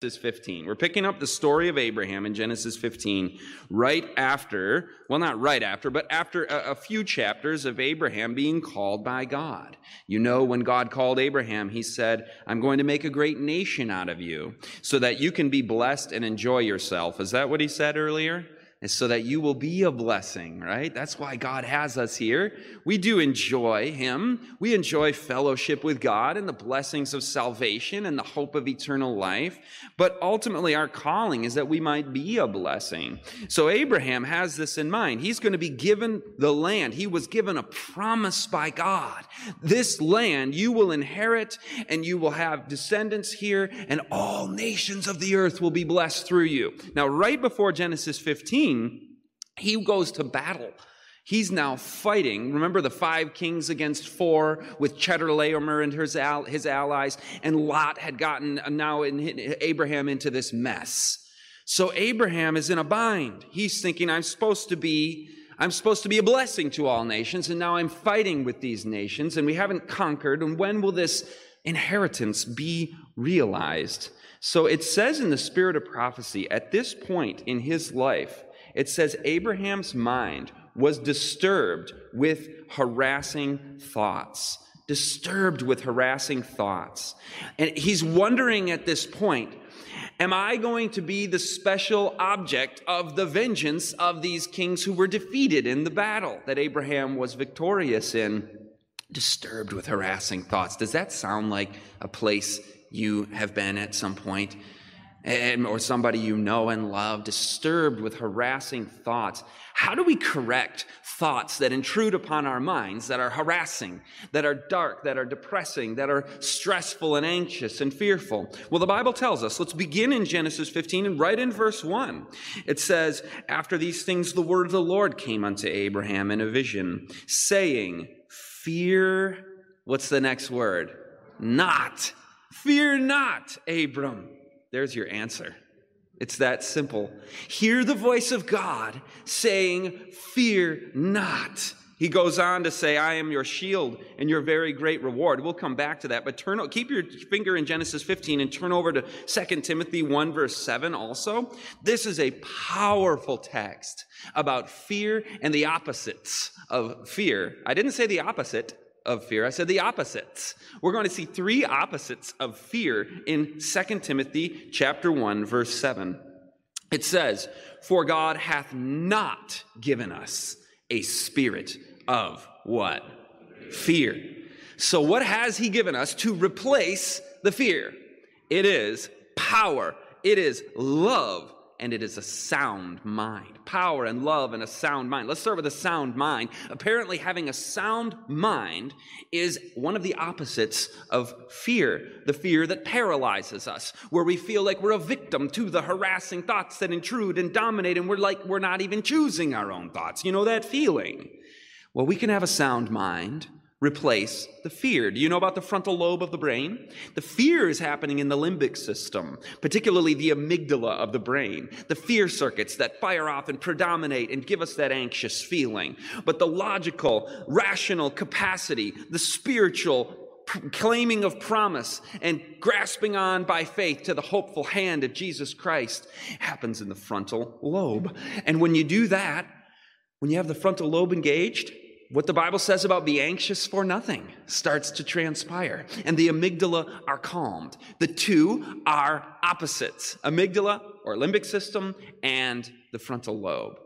Genesis 15. We're picking up the story of Abraham in Genesis 15 right after, well, not right after, but after a, a, few chapters of Abraham being called by God. You know, when God called Abraham, he said, I'm going to make a great nation out of you so that you can be blessed and enjoy yourself. Is that what he said earlier? So that you will be a blessing, right? That's why God has us here. We do enjoy Him. We enjoy fellowship with God and the blessings of salvation and the hope of eternal life. But ultimately, our calling is that we might be a blessing. So Abraham has this in mind. He's going to be given the land. He was given a promise by God. This land you will inherit and you will have descendants here and all nations of the earth will be blessed through you. Now, right before Genesis 15, he goes to battle. He's now fighting. Remember the five kings against four with Chedorlaomer and his, his allies, and Lot had gotten uh, now in, Abraham into this mess. So Abraham is in a bind. He's thinking, I'm supposed to be I'm supposed to be a blessing to all nations, and now I'm fighting with these nations, and we haven't conquered. And when will this inheritance be realized? So it says in the spirit of prophecy, at this point in his life, it says Abraham's mind was disturbed with harassing thoughts. Disturbed with harassing thoughts. And he's wondering at this point, Am I going to be the special object of the vengeance of these kings who were defeated in the battle that Abraham was victorious in? Disturbed with harassing thoughts. Does that sound like a place you have been at some point? And, or somebody you know and love, disturbed with harassing thoughts. How do we correct thoughts that intrude upon our minds that are harassing, that are dark, that are depressing, that are stressful and anxious and fearful? Well, the Bible tells us. Let's begin in Genesis 15 and right in verse 1. It says, After these things, the word of the Lord came unto Abraham in a vision, saying, Fear, what's the next word? Not. Fear not, Abram. There's your answer. It's that simple. Hear the voice of God saying, Fear not. He goes on to say, I am your shield and your very great reward. We'll come back to that, but turn, keep your finger in Genesis 15 and turn over to 2 Timothy 1 verse 7 also. This is a powerful text about fear and the opposites of fear. I didn't say the opposite of fear. I said the opposites. We're going to see three opposites of fear in 2 Timothy chapter 1 verse 7. It says, "For God hath not given us a spirit of what? Fear." So what has he given us to replace the fear? It is power. It is love and it is a sound mind. Power and love and a sound mind. Let's start with a sound mind. Apparently, having a sound mind is one of the opposites of fear, the fear that paralyzes us, where we feel like we're a victim to the harassing thoughts that intrude and dominate, and we're like we're not even choosing our own thoughts. You know that feeling? Well, we can have a sound mind replace the fear. Do you know about the frontal lobe of the brain? The fear is happening in the limbic system, particularly the amygdala of the brain, the fear circuits that fire off and predominate and give us that anxious feeling. But the logical, rational capacity, the spiritual, claiming of promise and grasping on by faith to the hopeful hand of Jesus Christ happens in the frontal lobe. And when you do that, when you have the frontal lobe engaged, what the Bible says about be anxious for nothing starts to transpire, and the amygdala are calmed. The two are opposites amygdala or limbic system and the frontal lobe.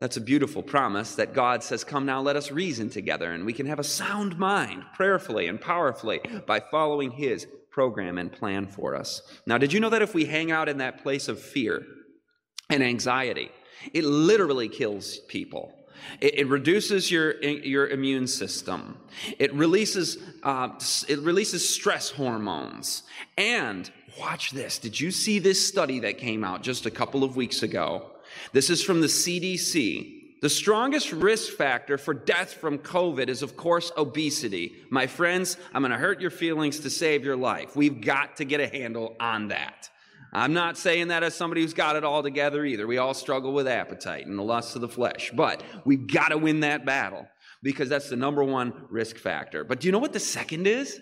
That's a beautiful promise that God says, Come now, let us reason together, and we can have a sound mind prayerfully and powerfully by following His program and plan for us. Now, did you know that if we hang out in that place of fear and anxiety, it literally kills people? It, it reduces your, your immune system. It releases, uh, it releases stress hormones. And watch this. Did you see this study that came out just a couple of weeks ago? This is from the CDC. The strongest risk factor for death from COVID is, of course, obesity. My friends, I'm going to hurt your feelings to save your life. We've got to get a handle on that. I'm not saying that as somebody who's got it all together either. We all struggle with appetite and the lusts of the flesh, but we've got to win that battle because that's the number one risk factor. But do you know what the second is?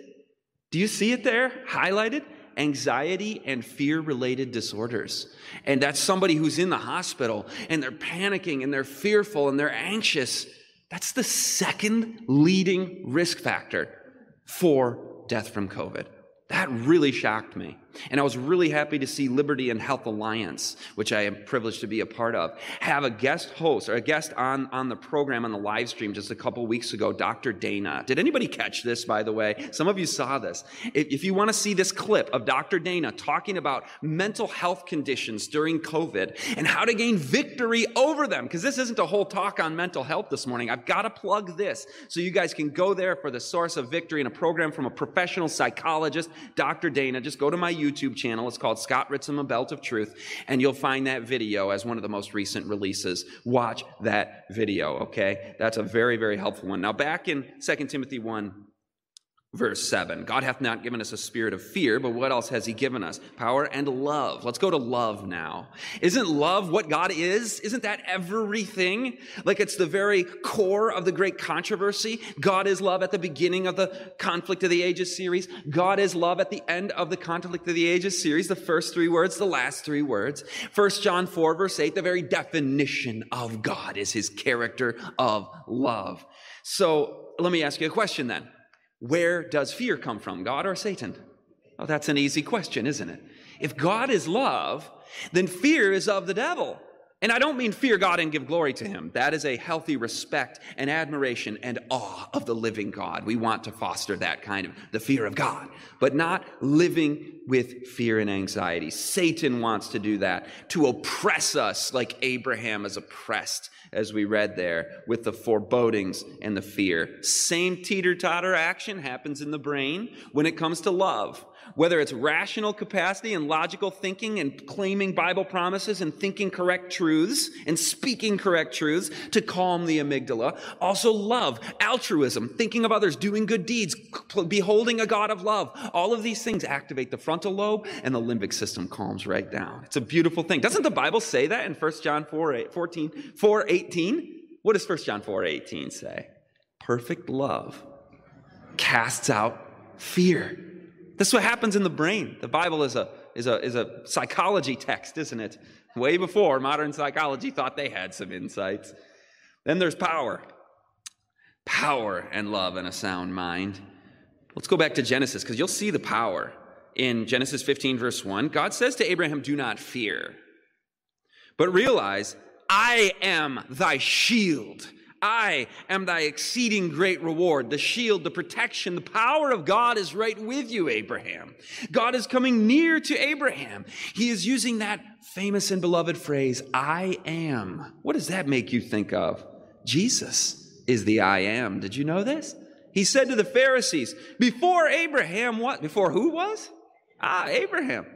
Do you see it there highlighted? anxiety and fear related disorders. And that's somebody who's in the hospital and they're panicking and they're fearful and they're anxious. That's the second leading risk factor for death from COVID. That really shocked me. And I was really happy to see Liberty and Health Alliance, which I am privileged to be a part of, have a guest host or a guest on, on the program on the live stream just a couple weeks ago, Dr. Dana. Did anybody catch this, by the way? Some of you saw this. If, if you want to see this clip of Dr. Dana talking about mental health conditions during COVID and how to gain victory over them, because this isn't a whole talk on mental health this morning, I've got to plug this so you guys can go there for the source of victory in a program from a professional psychologist, Dr. Dana. Just go to my YouTube channel. It's called Scott Ritsema, A Belt of Truth, and you'll find that video as one of the most recent releases. Watch that video, okay? That's a very, very helpful one. Now, back in 2 Timothy 1, Verse 7 God hath not given us a spirit of fear, but what else has He given us? Power and love. Let's go to love now. Isn't love what God is? Isn't that everything? Like it's the very core of the great controversy. God is love at the beginning of the Conflict of the Ages series. God is love at the end of the Conflict of the Ages series. The first three words, the last three words. 1 John 4, verse 8, the very definition of God is His character of love. So let me ask you a question then. Where does fear come from, God or Satan? Oh, that's an easy question, isn't it? If God is love, then fear is of the devil. And I don't mean fear God and give glory to him. That is a healthy respect and admiration and awe of the living God. We want to foster that kind of the fear of God, but not living with fear and anxiety. Satan wants to do that, to oppress us like Abraham is oppressed as we read there, with the forebodings and the fear. Same teeter totter action happens in the brain when it comes to love. Whether it's rational capacity and logical thinking and claiming Bible promises and thinking correct truths and speaking correct truths to calm the amygdala. Also love, altruism, thinking of others, doing good deeds, beholding a God of love. All of these things activate the frontal lobe and the limbic system calms right down. It's a beautiful thing. Doesn't the Bible say that in 1 John 4, 8, 14, 4, 18? What does 1 John 4, 18 say? Perfect love casts out fear. This is what happens in the brain. The Bible is a, is a, is a psychology text, isn't it? Way before modern psychology thought they had some insights. Then there's power power and love and a sound mind. Let's go back to Genesis because you'll see the power. In Genesis 15, verse 1, God says to Abraham, Do not fear, but realize I am thy shield I am thy exceeding great reward. The shield, the protection, the power of God is right with you, Abraham. God is coming near to Abraham. He is using that famous and beloved phrase, I am. What does that make you think of? Jesus is the I am. Did you know this? He said to the Pharisees, before Abraham, what? Before who was? Ah, Abraham.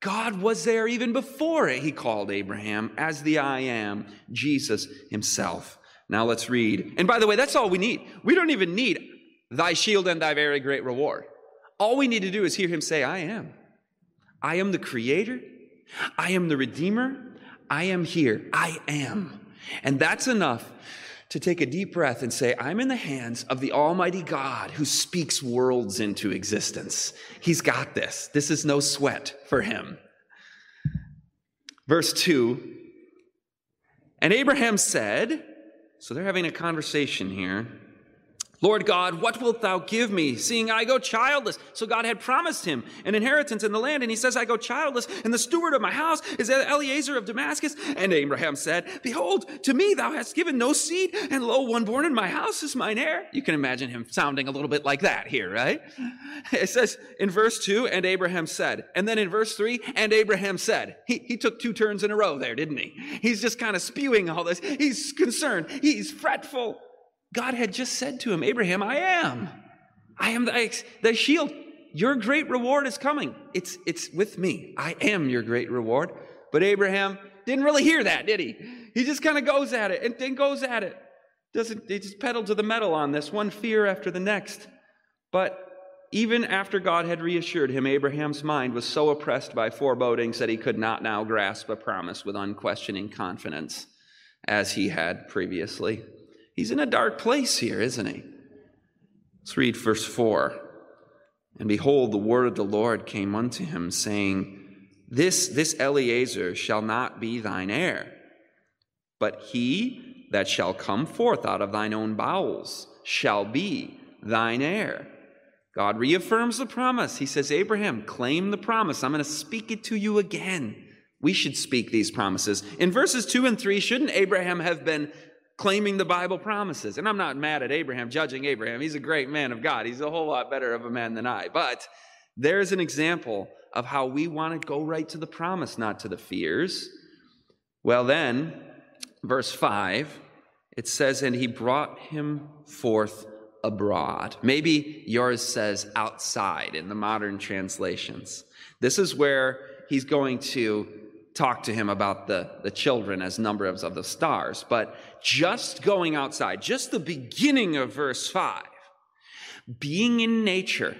God was there even before he called Abraham as the I am, Jesus himself. Now let's read. And by the way, that's all we need. We don't even need thy shield and thy very great reward. All we need to do is hear him say, I am. I am the creator. I am the redeemer. I am here. I am. And that's enough to take a deep breath and say, I'm in the hands of the Almighty God who speaks worlds into existence. He's got this. This is no sweat for him. Verse 2 And Abraham said, so they're having a conversation here. Lord God, what wilt thou give me, seeing I go childless? So God had promised him an inheritance in the land, and he says, I go childless, and the steward of my house is Eliezer of Damascus. And Abraham said, Behold, to me thou hast given no seed, and lo, one born in my house is mine heir. You can imagine him sounding a little bit like that here, right? It says in verse 2, and Abraham said. And then in verse 3, and Abraham said. He, he took two turns in a row there, didn't he? He's just kind of spewing all this. He's concerned. He's fretful. God had just said to him, Abraham, I am. I am the, thy shield. Your great reward is coming. It's, it's with me. I am your great reward. But Abraham didn't really hear that, did he? He just kind of goes at it and then goes at it. Doesn't he just pedal to the metal on this, one fear after the next. But even after God had reassured him, Abraham's mind was so oppressed by forebodings that he could not now grasp a promise with unquestioning confidence as he had previously. He's in a dark place here, isn't he? Let's read verse 4. And behold, the word of the Lord came unto him, saying, This, this Eliezer shall not be thine heir, but he that shall come forth out of thine own bowels shall be thine heir. God reaffirms the promise. He says, Abraham, claim the promise. I'm going to speak it to you again. We should speak these promises. In verses 2 and 3, shouldn't Abraham have been claiming the Bible promises? And I'm not mad at Abraham, judging Abraham. He's a great man of God. He's a whole lot better of a man than I. But there's an example of how we want to go right to the promise, not to the fears. Well, then, verse 5, it says, And he brought him forth abroad. Maybe yours says outside in the modern translations. This is where he's going to talk to him about the, the children as numbers of the stars. But just going outside, just the beginning of verse 5, being in nature.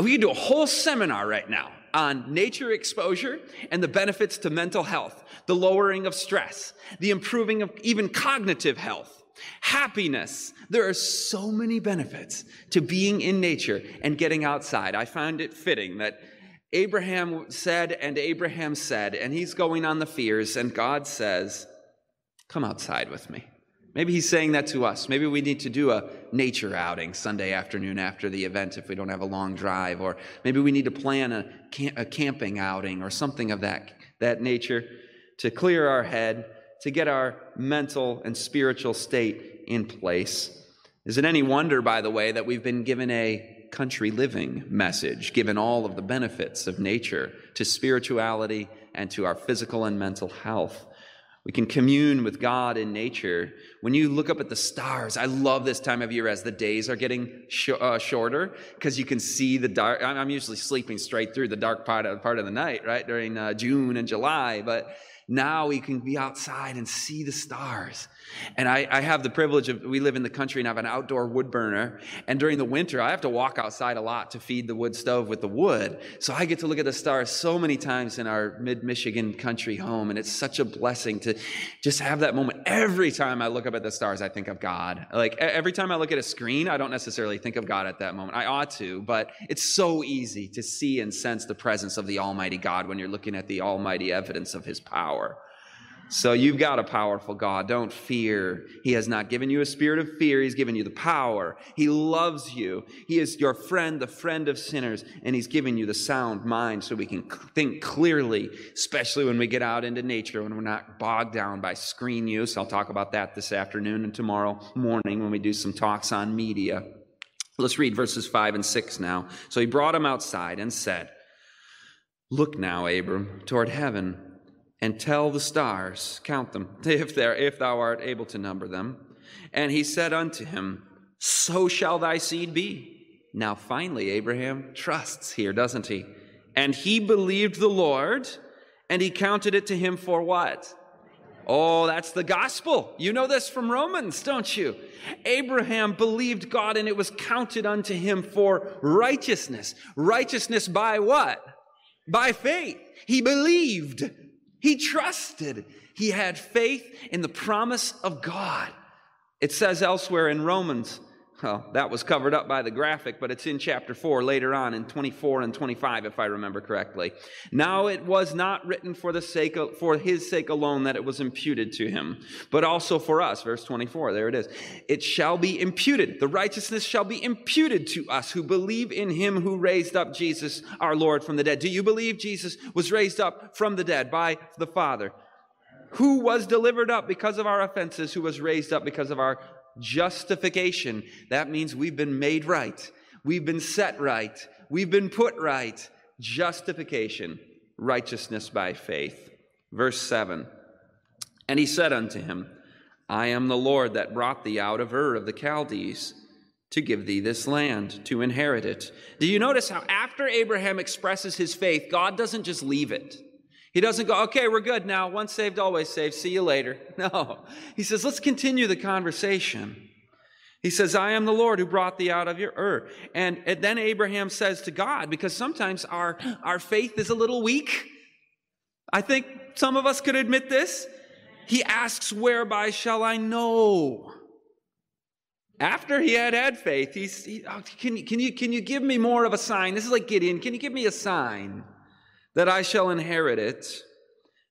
We could do a whole seminar right now on nature exposure and the benefits to mental health, the lowering of stress, the improving of even cognitive health, happiness. There are so many benefits to being in nature and getting outside. I find it fitting that Abraham said, and Abraham said, and he's going on the fears, and God says, Come outside with me. Maybe he's saying that to us. Maybe we need to do a nature outing Sunday afternoon after the event if we don't have a long drive, or maybe we need to plan a, camp- a camping outing or something of that, that nature to clear our head, to get our mental and spiritual state in place. Is it any wonder, by the way, that we've been given a country living message, given all of the benefits of nature to spirituality and to our physical and mental health. We can commune with God in nature. When you look up at the stars, I love this time of year as the days are getting sh- uh, shorter because you can see the dark. I'm usually sleeping straight through the dark part of, part of the night, right, during uh, June and July. But now we can be outside and see the stars. And I, I, have the privilege of, we live in the country and I have an outdoor wood burner. And during the winter, I have to walk outside a lot to feed the wood stove with the wood. So I get to look at the stars so many times in our mid Michigan country home. And it's such a blessing to just have that moment. Every time I look up at the stars, I think of God. Like every time I look at a screen, I don't necessarily think of God at that moment. I ought to, but it's so easy to see and sense the presence of the Almighty God when you're looking at the almighty evidence of His power. So you've got a powerful God. Don't fear. He has not given you a spirit of fear. He's given you the power. He loves you. He is your friend, the friend of sinners, and He's given you the sound mind so we can think clearly, especially when we get out into nature, when we're not bogged down by screen use. I'll talk about that this afternoon and tomorrow morning when we do some talks on media. Let's read verses 5 and 6 now. So he brought him outside and said, Look now, Abram, toward heaven and tell the stars, count them, if, if thou art able to number them. And he said unto him, So shall thy seed be. Now, finally, Abraham trusts here, doesn't he? And he believed the Lord, and he counted it to him for what? Oh, that's the gospel. You know this from Romans, don't you? Abraham believed God, and it was counted unto him for righteousness. Righteousness by what? By faith. He believed. He trusted. He had faith in the promise of God. It says elsewhere in Romans, well, that was covered up by the graphic, but it's in chapter 4 later on in 24 and 25, if I remember correctly. Now it was not written for the sake of, for his sake alone that it was imputed to him, but also for us. Verse 24, there it is. It shall be imputed. The righteousness shall be imputed to us who believe in him who raised up Jesus, our Lord, from the dead. Do you believe Jesus was raised up from the dead by the Father? Who was delivered up because of our offenses, who was raised up because of our justification. That means we've been made right. We've been set right. We've been put right. Justification, righteousness by faith. Verse 7 And he said unto him, I am the Lord that brought thee out of Ur of the Chaldees to give thee this land to inherit it. Do you notice how after Abraham expresses his faith, God doesn't just leave it? He doesn't go, okay, we're good now. Once saved, always saved. See you later. No. He says, let's continue the conversation. He says, I am the Lord who brought thee out of your Ur. And, and then Abraham says to God, because sometimes our, our faith is a little weak. I think some of us could admit this. He asks, Whereby shall I know? after he had had faith, he's, he, oh, can, can, you, can you give me more of a sign? This is like Gideon. Can you give me a sign that I shall inherit it?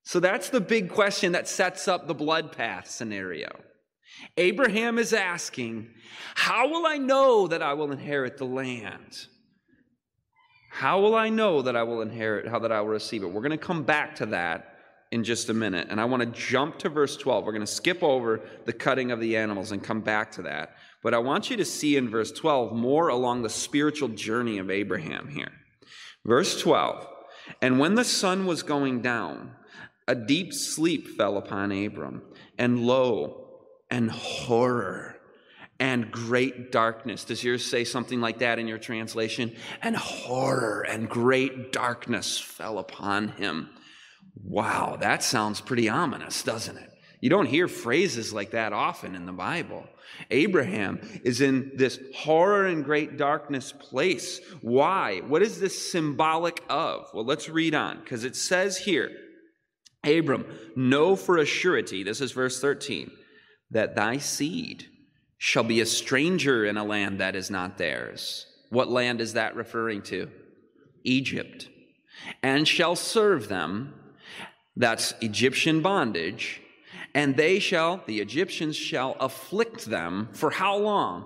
So that's the big question that sets up the blood path scenario. Abraham is asking, How will I know that I will inherit the land? How will I know that I will inherit, how that I will receive it? We're going to come back to that in just a minute. And I want to jump to verse 12. We're going to skip over the cutting of the animals and come back to that. But I want you to see in verse 12 more along the spiritual journey of Abraham here. Verse 12 And when the sun was going down, a deep sleep fell upon Abram, and lo, and horror and great darkness. Does yours say something like that in your translation? And horror and great darkness fell upon him. Wow, that sounds pretty ominous, doesn't it? You don't hear phrases like that often in the Bible. Abraham is in this horror and great darkness place. Why? What is this symbolic of? Well, let's read on because it says here Abram, know for a surety, this is verse 13, that thy seed shall be a stranger in a land that is not theirs. What land is that referring to? Egypt. And shall serve them, that's Egyptian bondage, and they shall, the Egyptians shall afflict them for how long?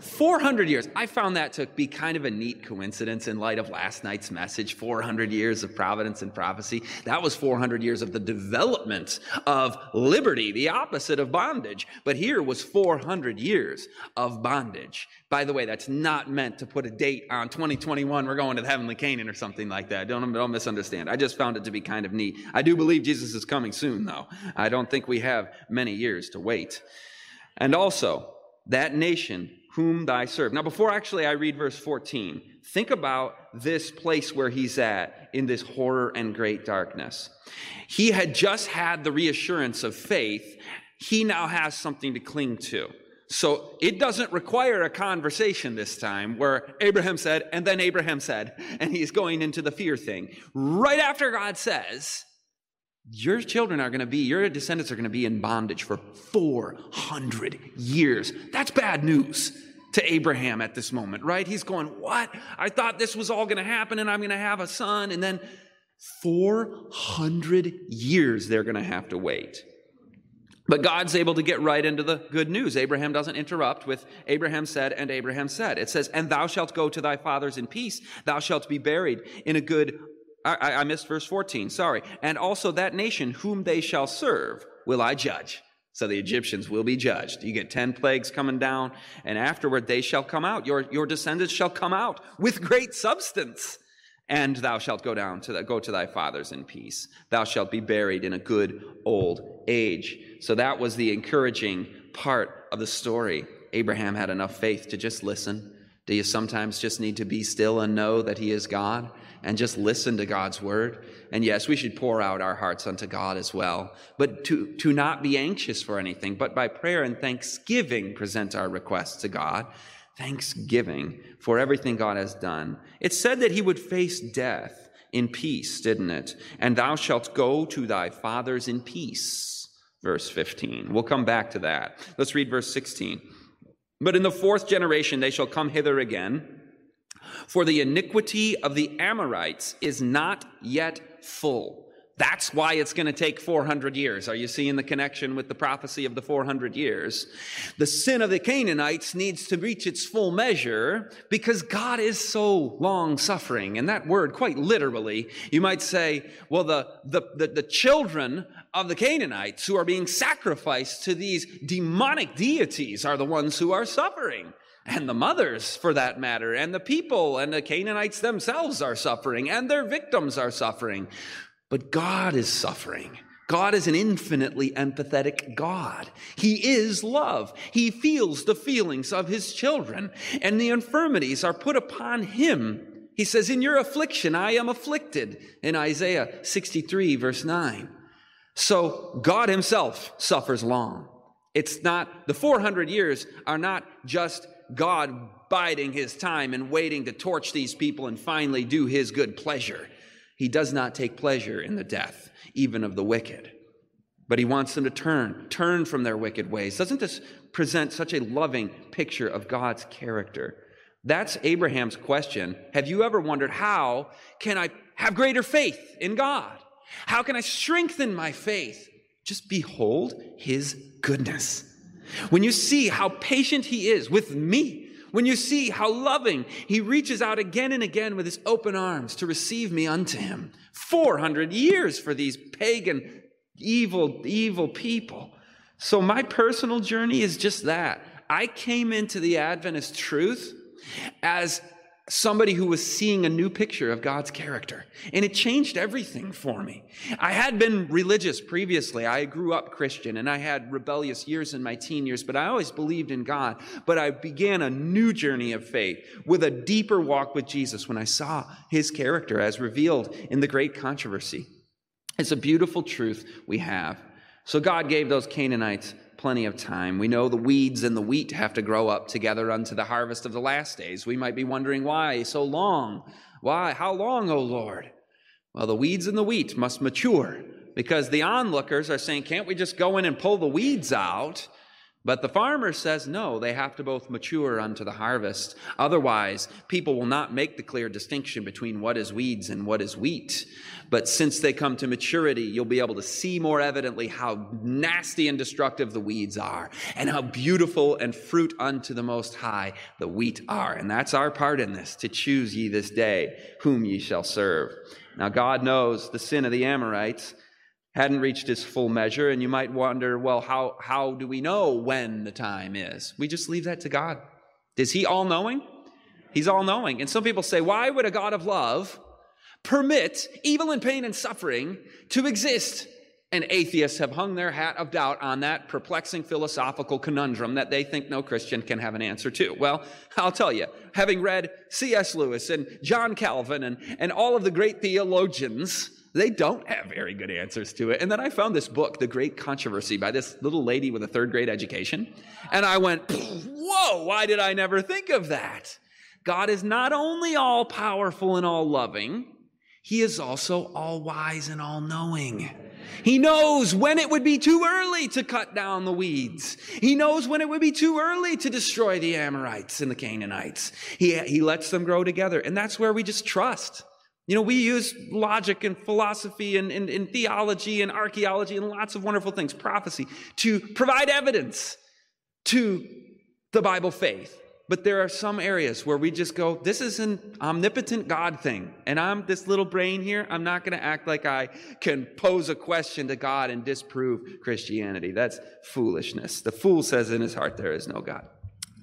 400 years. I found that to be kind of a neat coincidence in light of last night's message 400 years of providence and prophecy. That was 400 years of the development of liberty, the opposite of bondage. But here was 400 years of bondage. By the way, that's not meant to put a date on 2021, we're going to the heavenly Canaan or something like that. Don't, don't misunderstand. I just found it to be kind of neat. I do believe Jesus is coming soon, though. I don't think we have many years to wait. And also, that nation whom thy serve. Now, before actually I read verse 14, think about this place where he's at in this horror and great darkness. He had just had the reassurance of faith. He now has something to cling to. So it doesn't require a conversation this time where Abraham said, and then Abraham said, and he's going into the fear thing. Right after God says, your children are going to be, your descendants are going to be in bondage for 400 years. That's bad news to Abraham at this moment, right? He's going, What? I thought this was all going to happen and I'm going to have a son. And then 400 years they're going to have to wait. But God's able to get right into the good news. Abraham doesn't interrupt with Abraham said, and Abraham said. It says, And thou shalt go to thy fathers in peace. Thou shalt be buried in a good I, I missed verse 14, sorry. And also that nation whom they shall serve will I judge. So the Egyptians will be judged. You get 10 plagues coming down, and afterward they shall come out. Your, your descendants shall come out with great substance. And thou shalt go down to the, go to thy fathers in peace. Thou shalt be buried in a good old age. So that was the encouraging part of the story. Abraham had enough faith to just listen. Do you sometimes just need to be still and know that he is God? and just listen to God's word. And yes, we should pour out our hearts unto God as well, but to, to not be anxious for anything, but by prayer and thanksgiving present our requests to God. Thanksgiving for everything God has done. It said that he would face death in peace, didn't it? And thou shalt go to thy fathers in peace. Verse 15. We'll come back to that. Let's read verse 16. But in the fourth generation they shall come hither again for the iniquity of the Amorites is not yet full. That's why it's going to take 400 years. Are you seeing the connection with the prophecy of the 400 years? The sin of the Canaanites needs to reach its full measure because God is so long suffering. And that word, quite literally, you might say, well, the, the, the, the children of the Canaanites who are being sacrificed to these demonic deities are the ones who are suffering and the mothers for that matter, and the people and the Canaanites themselves are suffering, and their victims are suffering. But God is suffering. God is an infinitely empathetic God. He is love. He feels the feelings of his children, and the infirmities are put upon him. He says, In your affliction, I am afflicted, in Isaiah 63, verse 9. So God himself suffers long. It's not, the 400 years are not just God biding his time and waiting to torch these people and finally do his good pleasure. He does not take pleasure in the death, even of the wicked. But he wants them to turn, turn from their wicked ways. Doesn't this present such a loving picture of God's character? That's Abraham's question. Have you ever wondered how can I have greater faith in God? How can I strengthen my faith? Just behold his goodness. When you see how patient he is with me, when you see how loving he reaches out again and again with his open arms to receive me unto him. 400 years for these pagan evil, evil people. So my personal journey is just that. I came into the Adventist truth as somebody who was seeing a new picture of God's character. And it changed everything for me. I had been religious previously. I grew up Christian and I had rebellious years in my teen years, but I always believed in God. But I began a new journey of faith with a deeper walk with Jesus when I saw his character as revealed in the great controversy. It's a beautiful truth we have. So God gave those Canaanites plenty of time. We know the weeds and the wheat have to grow up together unto the harvest of the last days. We might be wondering why so long? Why? How long, O Lord? Well, the weeds and the wheat must mature because the onlookers are saying, can't we just go in and pull the weeds out? But the farmer says no, they have to both mature unto the harvest. Otherwise, people will not make the clear distinction between what is weeds and what is wheat. But since they come to maturity, you'll be able to see more evidently how nasty and destructive the weeds are and how beautiful and fruit unto the Most High the wheat are. And that's our part in this to choose ye this day whom ye shall serve. Now, God knows the sin of the Amorites hadn't reached its full measure. And you might wonder, well, how, how do we know when the time is? We just leave that to God. Is He all knowing? He's all knowing. And some people say, why would a God of love permit evil and pain and suffering to exist? And atheists have hung their hat of doubt on that perplexing philosophical conundrum that they think no Christian can have an answer to. Well, I'll tell you, having read C.S. Lewis and John Calvin and, and all of the great theologians, they don't have very good answers to it. And then I found this book, The Great Controversy, by this little lady with a third grade education. And I went, whoa, why did I never think of that? God is not only all powerful and all loving, he is also all wise and all knowing. He knows when it would be too early to cut down the weeds. He knows when it would be too early to destroy the Amorites and the Canaanites. He, he lets them grow together. And that's where we just trust. You know, we use logic and philosophy and, and, and, theology and archaeology and lots of wonderful things, prophecy, to provide evidence to the Bible faith. But there are some areas where we just go, this is an omnipotent God thing. And I'm this little brain here. I'm not going to act like I can pose a question to God and disprove Christianity. That's foolishness. The fool says in his heart, there is no God.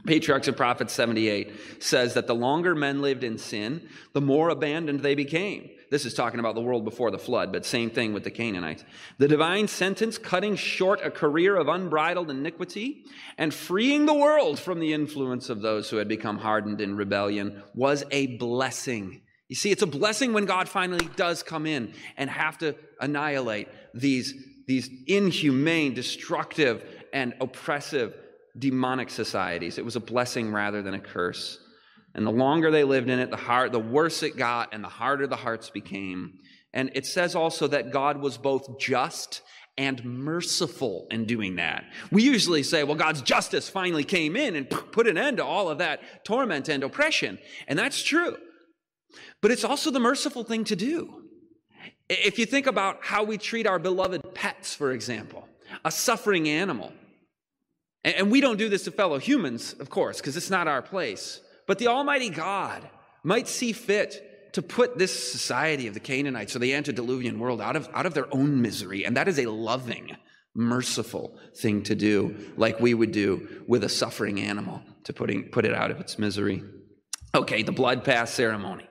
Patriarchs and Prophets 78 says that the longer men lived in sin, the more abandoned they became. This is talking about the world before the flood, but same thing with the Canaanites. The divine sentence cutting short a career of unbridled iniquity and freeing the world from the influence of those who had become hardened in rebellion was a blessing. You see, it's a blessing when God finally does come in and have to annihilate these, these inhumane, destructive, and oppressive demonic societies. It was a blessing rather than a curse. And the longer they lived in it, the hard, the worse it got, and the harder the hearts became. And it says also that God was both just and merciful in doing that. We usually say, well, God's justice finally came in and put an end to all of that torment and oppression. And that's true. But it's also the merciful thing to do. If you think about how we treat our beloved pets, for example, a suffering animal, and we don't do this to fellow humans, of course, because it's not our place. But the Almighty God might see fit to put this society of the Canaanites or the antediluvian world out of, out of their own misery. And that is a loving, merciful thing to do, like we would do with a suffering animal to putting, put it out of its misery. Okay, the blood path ceremony.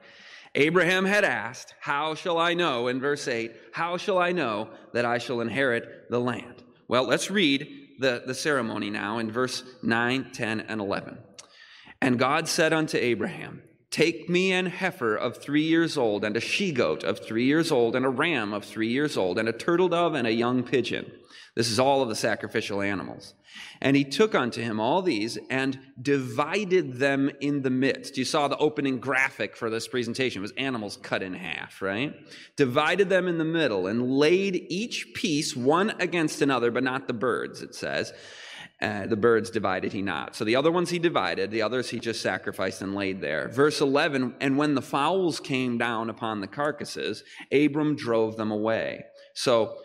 Abraham had asked, How shall I know, in verse 8, how shall I know that I shall inherit the land? Well, let's read the, the ceremony now in verse 9, 10, and 11. And God said unto Abraham, Take me an heifer of three years old, and a she goat of three years old, and a ram of three years old, and a turtle dove, and a young pigeon. This is all of the sacrificial animals. And he took unto him all these and divided them in the midst. You saw the opening graphic for this presentation. It was animals cut in half, right? Divided them in the middle and laid each piece one against another, but not the birds, it says. Uh, the birds divided he not. So the other ones he divided, the others he just sacrificed and laid there. Verse 11, and when the fowls came down upon the carcasses, Abram drove them away. So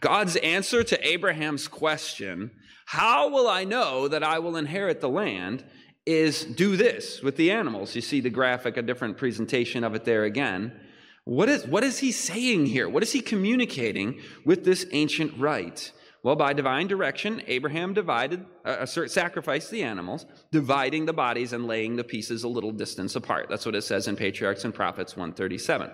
God's answer to Abraham's question, how will I know that I will inherit the land, is do this with the animals. You see the graphic, a different presentation of it there again. What is, what is he saying here? What is he communicating with this ancient rite? Well, by divine direction, Abraham divided, uh, sacrificed the animals, dividing the bodies and laying the pieces a little distance apart. That's what it says in Patriarchs and Prophets 137.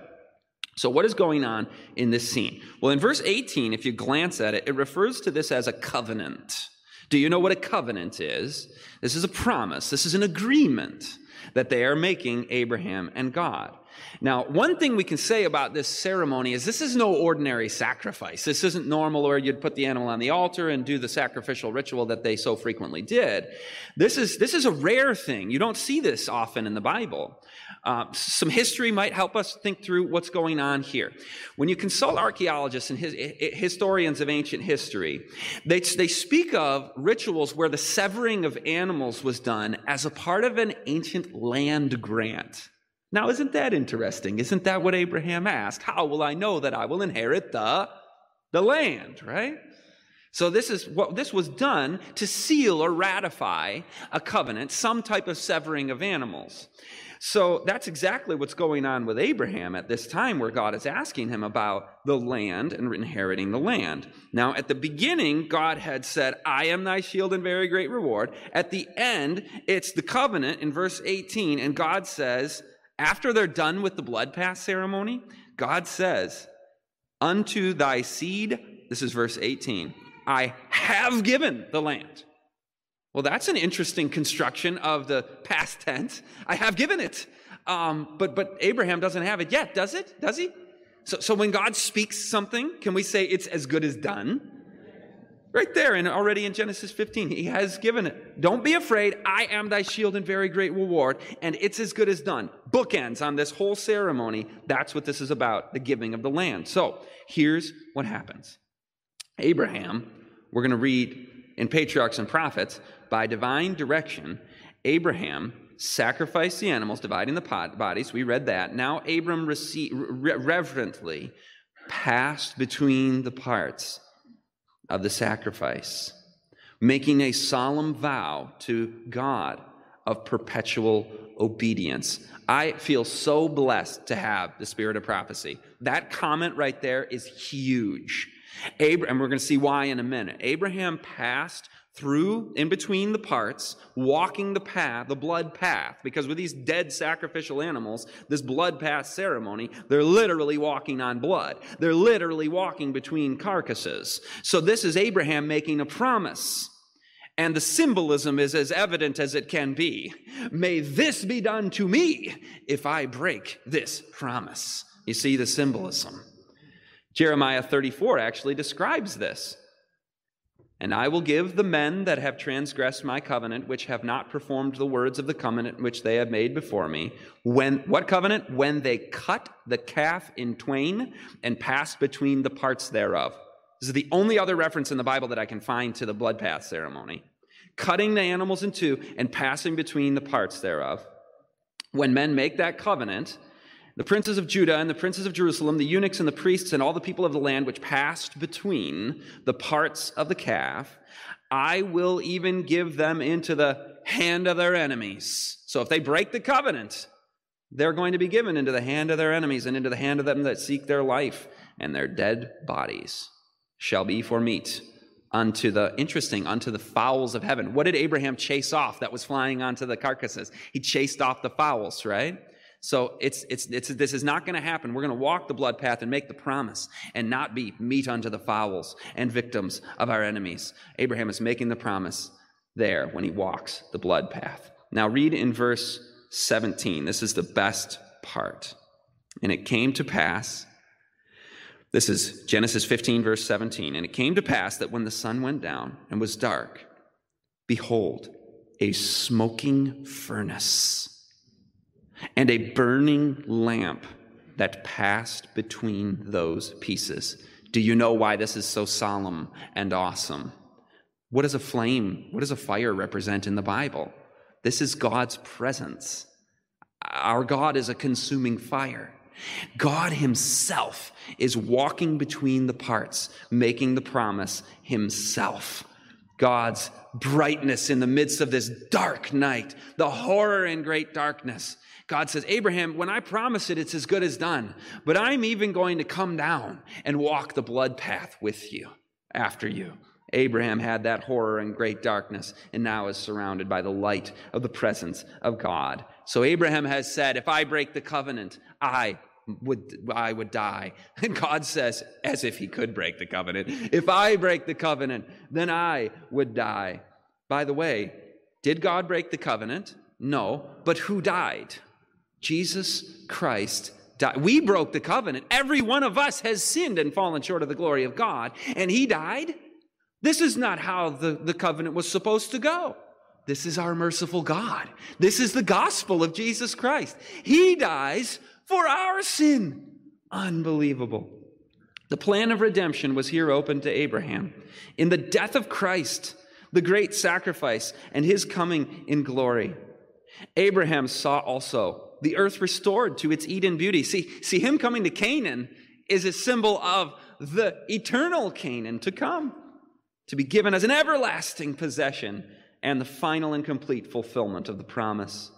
So, what is going on in this scene? Well, in verse 18, if you glance at it, it refers to this as a covenant. Do you know what a covenant is? This is a promise, this is an agreement that they are making Abraham and God. Now, one thing we can say about this ceremony is this is no ordinary sacrifice. This isn't normal where you'd put the animal on the altar and do the sacrificial ritual that they so frequently did. This is, this is a rare thing. You don't see this often in the Bible. Uh, some history might help us think through what's going on here. When you consult archaeologists and his, historians of ancient history, they, they speak of rituals where the severing of animals was done as a part of an ancient land grant. Now, isn't that interesting? Isn't that what Abraham asked? How will I know that I will inherit the, the land, right? So this is what this was done to seal or ratify a covenant, some type of severing of animals. So that's exactly what's going on with Abraham at this time, where God is asking him about the land and inheriting the land. Now, at the beginning, God had said, I am thy shield and very great reward. At the end, it's the covenant in verse 18, and God says, after they're done with the blood path ceremony, God says, Unto thy seed, this is verse 18, I have given the land. Well, that's an interesting construction of the past tense. I have given it. Um, but, but Abraham doesn't have it yet, does it? Does he? So, so when God speaks something, can we say it's as good as done? Right there, and already in Genesis 15, he has given it. Don't be afraid. I am thy shield and very great reward, and it's as good as done. Bookends on this whole ceremony. That's what this is about the giving of the land. So here's what happens Abraham, we're going to read in Patriarchs and Prophets, by divine direction, Abraham sacrificed the animals, dividing the bodies. We read that. Now Abram received, reverently passed between the parts of the sacrifice, making a solemn vow to God of perpetual obedience. I feel so blessed to have the spirit of prophecy. That comment right there is huge. Abraham, and we're going to see why in a minute. Abraham passed through in between the parts, walking the path, the blood path, because with these dead sacrificial animals, this blood path ceremony, they're literally walking on blood. They're literally walking between carcasses. So this is Abraham making a promise. And the symbolism is as evident as it can be. May this be done to me if I break this promise. You see the symbolism. Jeremiah 34 actually describes this. And I will give the men that have transgressed my covenant, which have not performed the words of the covenant which they have made before me. When what covenant? When they cut the calf in twain and passed between the parts thereof. This is the only other reference in the Bible that I can find to the blood path ceremony. Cutting the animals in two and passing between the parts thereof. When men make that covenant, the princes of Judah and the princes of Jerusalem, the eunuchs and the priests and all the people of the land which passed between the parts of the calf, I will even give them into the hand of their enemies. So if they break the covenant, they're going to be given into the hand of their enemies and into the hand of them that seek their life, and their dead bodies shall be for meat unto the interesting unto the fowls of heaven. What did abraham chase off that was flying onto the carcasses? He chased off the fowls right so it's, it's, it's, this is not going to happen. We're going to walk the blood path and make the promise and not be meat unto the fowls and victims of our enemies. Abraham is making the promise there when he walks the blood path. Now read in verse 17. This is the best part. And it came to pass, this is Genesis 15, verse 17. And it came to pass that when the sun went down and was dark, behold, a smoking furnace and a burning lamp that passed between those pieces. Do you know why this is so solemn and awesome? What does a flame, what does a fire represent in the Bible? This is God's presence. Our God is a consuming fire. God Himself is walking between the parts, making the promise Himself. God's brightness in the midst of this dark night, the horror and great darkness. God says, Abraham, when I promise it, it's as good as done. But I'm even going to come down and walk the blood path with you after you. Abraham had that horror and great darkness and now is surrounded by the light of the presence of God. So Abraham has said, If I break the covenant, I would I would die. And God says, as if he could break the covenant, if I break the covenant, then I would die. By the way, did God break the covenant? No, but who died? Jesus Christ died. We broke the covenant. Every one of us has sinned and fallen short of the glory of God, and he died. This is not how the, the covenant was supposed to go. This is our merciful God. This is the gospel of Jesus Christ. He dies for our sin. Unbelievable. The plan of redemption was here open to Abraham. In the death of Christ, the great sacrifice, and his coming in glory. Abraham saw also the earth restored to its Eden beauty. See, see, him coming to Canaan is a symbol of the eternal Canaan to come, to be given as an everlasting possession and the final and complete fulfillment of the promise.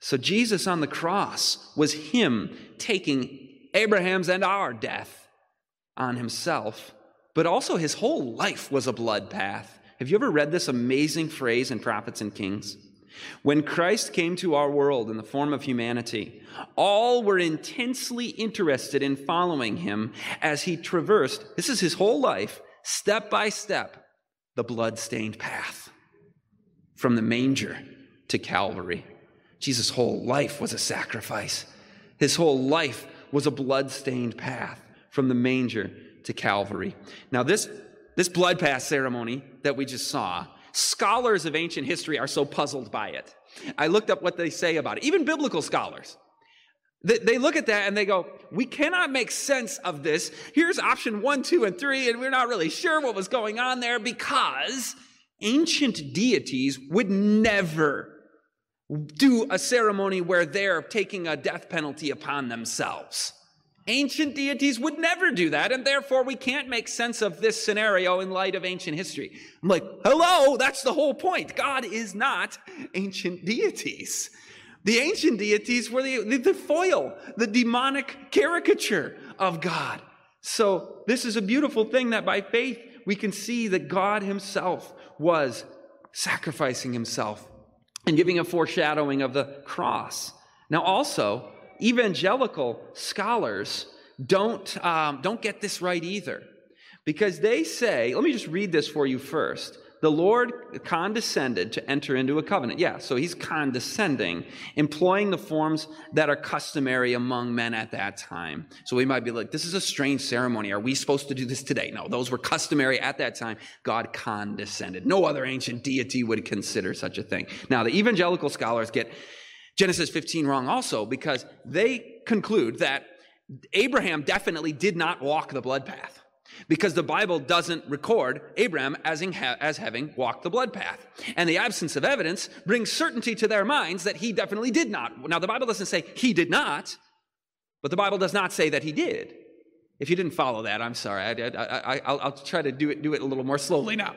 So Jesus on the cross was him taking Abraham's and our death on himself, but also his whole life was a blood path. Have you ever read this amazing phrase in Prophets and Kings? When Christ came to our world in the form of humanity, all were intensely interested in following him as he traversed, this is his whole life, step by step, the blood-stained path from the manger to Calvary. Jesus' whole life was a sacrifice. His whole life was a blood-stained path from the manger to Calvary. Now, this, this blood path ceremony that we just saw, scholars of ancient history are so puzzled by it. I looked up what they say about it, even biblical scholars. They, look at that and they go, We cannot make sense of this. Here's option one, two, and three, and we're not really sure what was going on there because ancient deities would never do a ceremony where they're taking a death penalty upon themselves. Ancient deities would never do that, and therefore we can't make sense of this scenario in light of ancient history. I'm like, hello, that's the whole point. God is not ancient deities. The ancient deities were the, the, foil, the demonic caricature of God. So, this is a beautiful thing that by faith we can see that God Himself was sacrificing Himself and giving a foreshadowing of the cross. Now, also, evangelical scholars don't, um, don't get this right either because they say, let me just read this for you first the Lord condescended to enter into a covenant. Yeah, so he's condescending, employing the forms that are customary among men at that time. So we might be like, this is a strange ceremony. Are we supposed to do this today? No, those were customary at that time. God condescended. No other ancient deity would consider such a thing. Now, the evangelical scholars get Genesis 15 wrong also because they conclude that Abraham definitely did not walk the blood path because the Bible doesn't record Abraham as, as having walked the blood path. And the absence of evidence brings certainty to their minds that he definitely did not. Now, the Bible doesn't say he did not, but the Bible does not say that he did. If you didn't follow that, I'm sorry. I, will try to do it, do it a little more slowly now.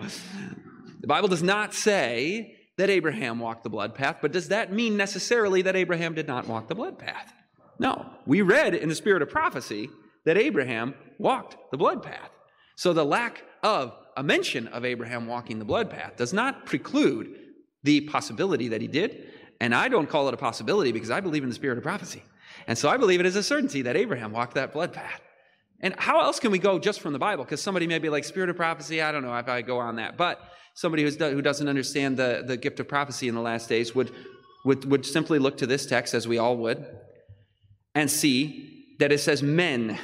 The Bible does not say that Abraham walked the blood path, but does that mean necessarily that Abraham did not walk the blood path? No. We read in the spirit of prophecy that Abraham walked the blood path. So the lack of a mention of Abraham walking the blood path does not preclude the possibility that he did. And I don't call it a possibility because I believe in the spirit of prophecy. And so I believe it is a certainty that Abraham walked that blood path. And how else can we go just from the Bible? Because somebody may be like, spirit of prophecy, I don't know if I go on that. But somebody who doesn't understand the, the gift of prophecy in the last days would would, would simply look to this text, as we all would, and see that it says men.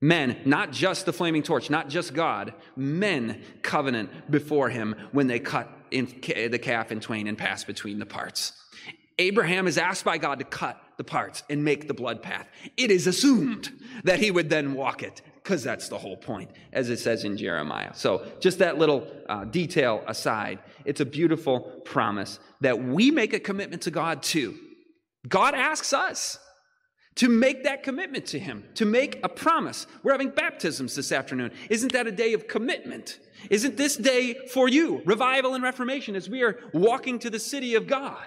Men, not just the flaming torch, not just God, men covenant before him when they cut in the calf in twain and pass between the parts. Abraham is asked by God to cut the parts and make the blood path. It is assumed that he would then walk it, because that's the whole point, as it says in Jeremiah. So, just that little uh, detail aside, it's a beautiful promise that we make a commitment to God too. God asks us to make that commitment to Him, to make a promise. We're having baptisms this afternoon. Isn't that a day of commitment? Isn't this day for you, revival and reformation, as we are walking to the city of God?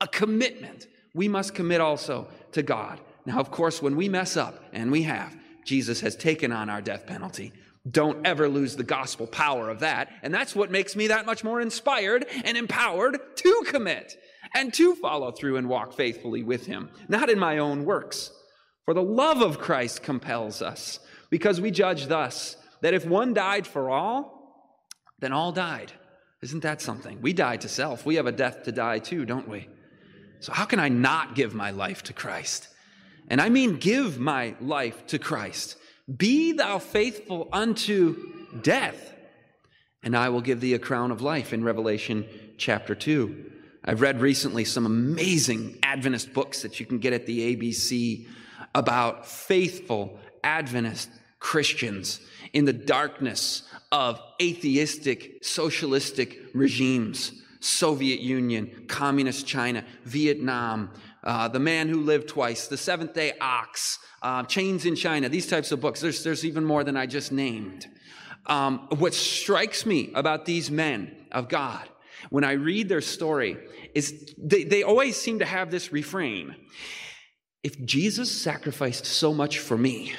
A commitment. We must commit also to God. Now, of course, when we mess up, and we have, Jesus has taken on our death penalty. Don't ever lose the gospel power of that. And that's what makes me that much more inspired and empowered to commit and to follow through and walk faithfully with Him, not in my own works. For the love of Christ compels us, because we judge thus that if one died for all, then all died. Isn't that something? We died to self. We have a death to die too, don't we? So, how can I not give my life to Christ? And I mean, give my life to Christ. Be thou faithful unto death, and I will give thee a crown of life in Revelation chapter 2. I've read recently some amazing Adventist books that you can get at the ABC about faithful Adventist Christians in the darkness of atheistic, socialistic regimes Soviet Union, Communist China, Vietnam, uh, The Man Who Lived Twice, The Seventh day Ox, uh, Chains in China, these types of books. There's, there's even more than I just named. Um, what strikes me about these men of God when I read their story is they, they always seem to have this refrain if Jesus sacrificed so much for me,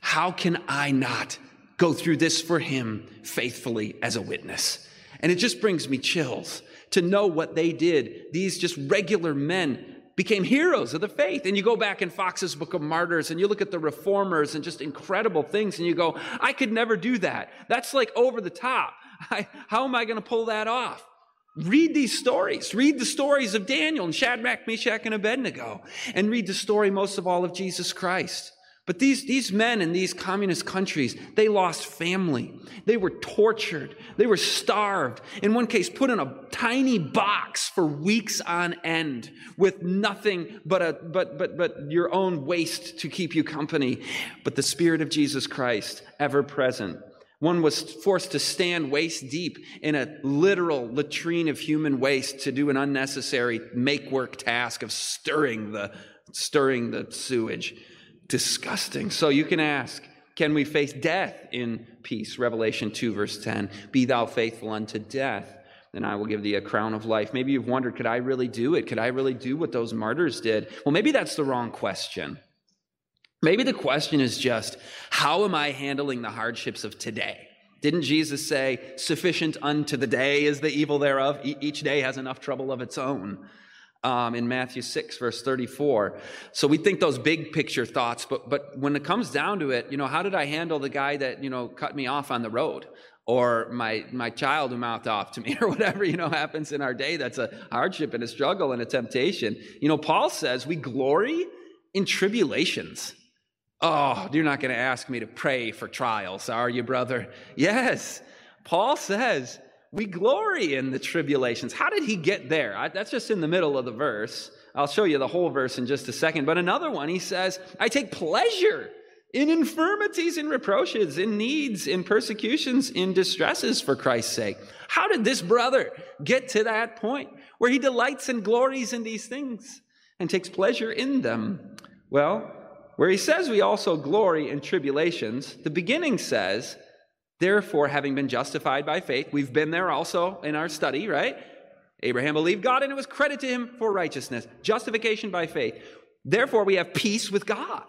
how can I not go through this for him faithfully as a witness? And it just brings me chills to know what they did. These just regular men became heroes of the faith. And you go back in Fox's Book of Martyrs and you look at the reformers and just incredible things and you go, I could never do that. That's like over the top. I, how am I going to pull that off? Read these stories. Read the stories of Daniel and Shadrach, Meshach, and Abednego. And read the story most of all of Jesus Christ. But these, these men in these communist countries, they lost family. They were tortured. They were starved. In one case, put in a tiny box for weeks on end with nothing but, a, but, but, but your own waste to keep you company. But the Spirit of Jesus Christ, ever present, one was forced to stand waist deep in a literal latrine of human waste to do an unnecessary make work task of stirring the, stirring the sewage. Disgusting. So you can ask, can we face death in peace? Revelation 2, verse 10. Be thou faithful unto death, then I will give thee a crown of life. Maybe you've wondered, could I really do it? Could I really do what those martyrs did? Well, maybe that's the wrong question. Maybe the question is just, how am I handling the hardships of today? Didn't Jesus say, sufficient unto the day is the evil thereof? E- each day has enough trouble of its own. Um, in Matthew 6, verse 34. So we think those big picture thoughts, but, but when it comes down to it, you know, how did I handle the guy that, you know, cut me off on the road? Or my, my child who mouthed off to me, or whatever, you know, happens in our day that's a hardship and a struggle and a temptation. You know, Paul says we glory in tribulations. Oh, you're not going to ask me to pray for trials, are you, brother? Yes. Paul says we glory in the tribulations. How did he get there? I, that's just in the middle of the verse. I'll show you the whole verse in just a second. But another one, he says, I take pleasure in infirmities, in reproaches, in needs, in persecutions, in distresses for Christ's sake. How did this brother get to that point where he delights and glories in these things and takes pleasure in them? Well, where he says we also glory in tribulations, the beginning says, therefore, having been justified by faith, we've been there also in our study, right? Abraham believed God and it was credit to him for righteousness. Justification by faith. Therefore, we have peace with God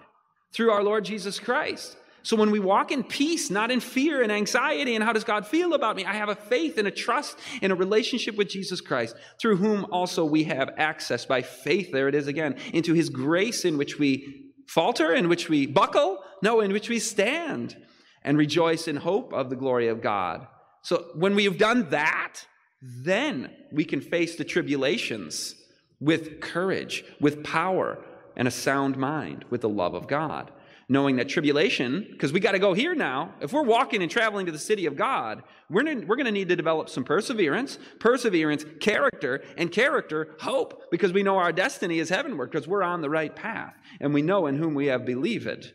through our Lord Jesus Christ. So when we walk in peace, not in fear and anxiety, and how does God feel about me? I have a faith and a trust in a relationship with Jesus Christ, through whom also we have access by faith, there it is again, into his grace in which we falter, in which we buckle, no, in which we stand and rejoice in hope of the glory of God. So when we have done that, then we can face the tribulations with courage, with power, and a sound mind, with the love of God. Knowing that tribulation, because we got to go here now. If we're walking and traveling to the city of God, we're, we're going to need to develop some perseverance, perseverance, character, and character, hope, because we know our destiny is heavenward, because we're on the right path, and we know in whom we have believed.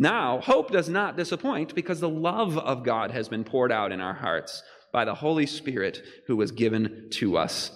Now, hope does not disappoint because the love of God has been poured out in our hearts by the Holy Spirit who was given to us.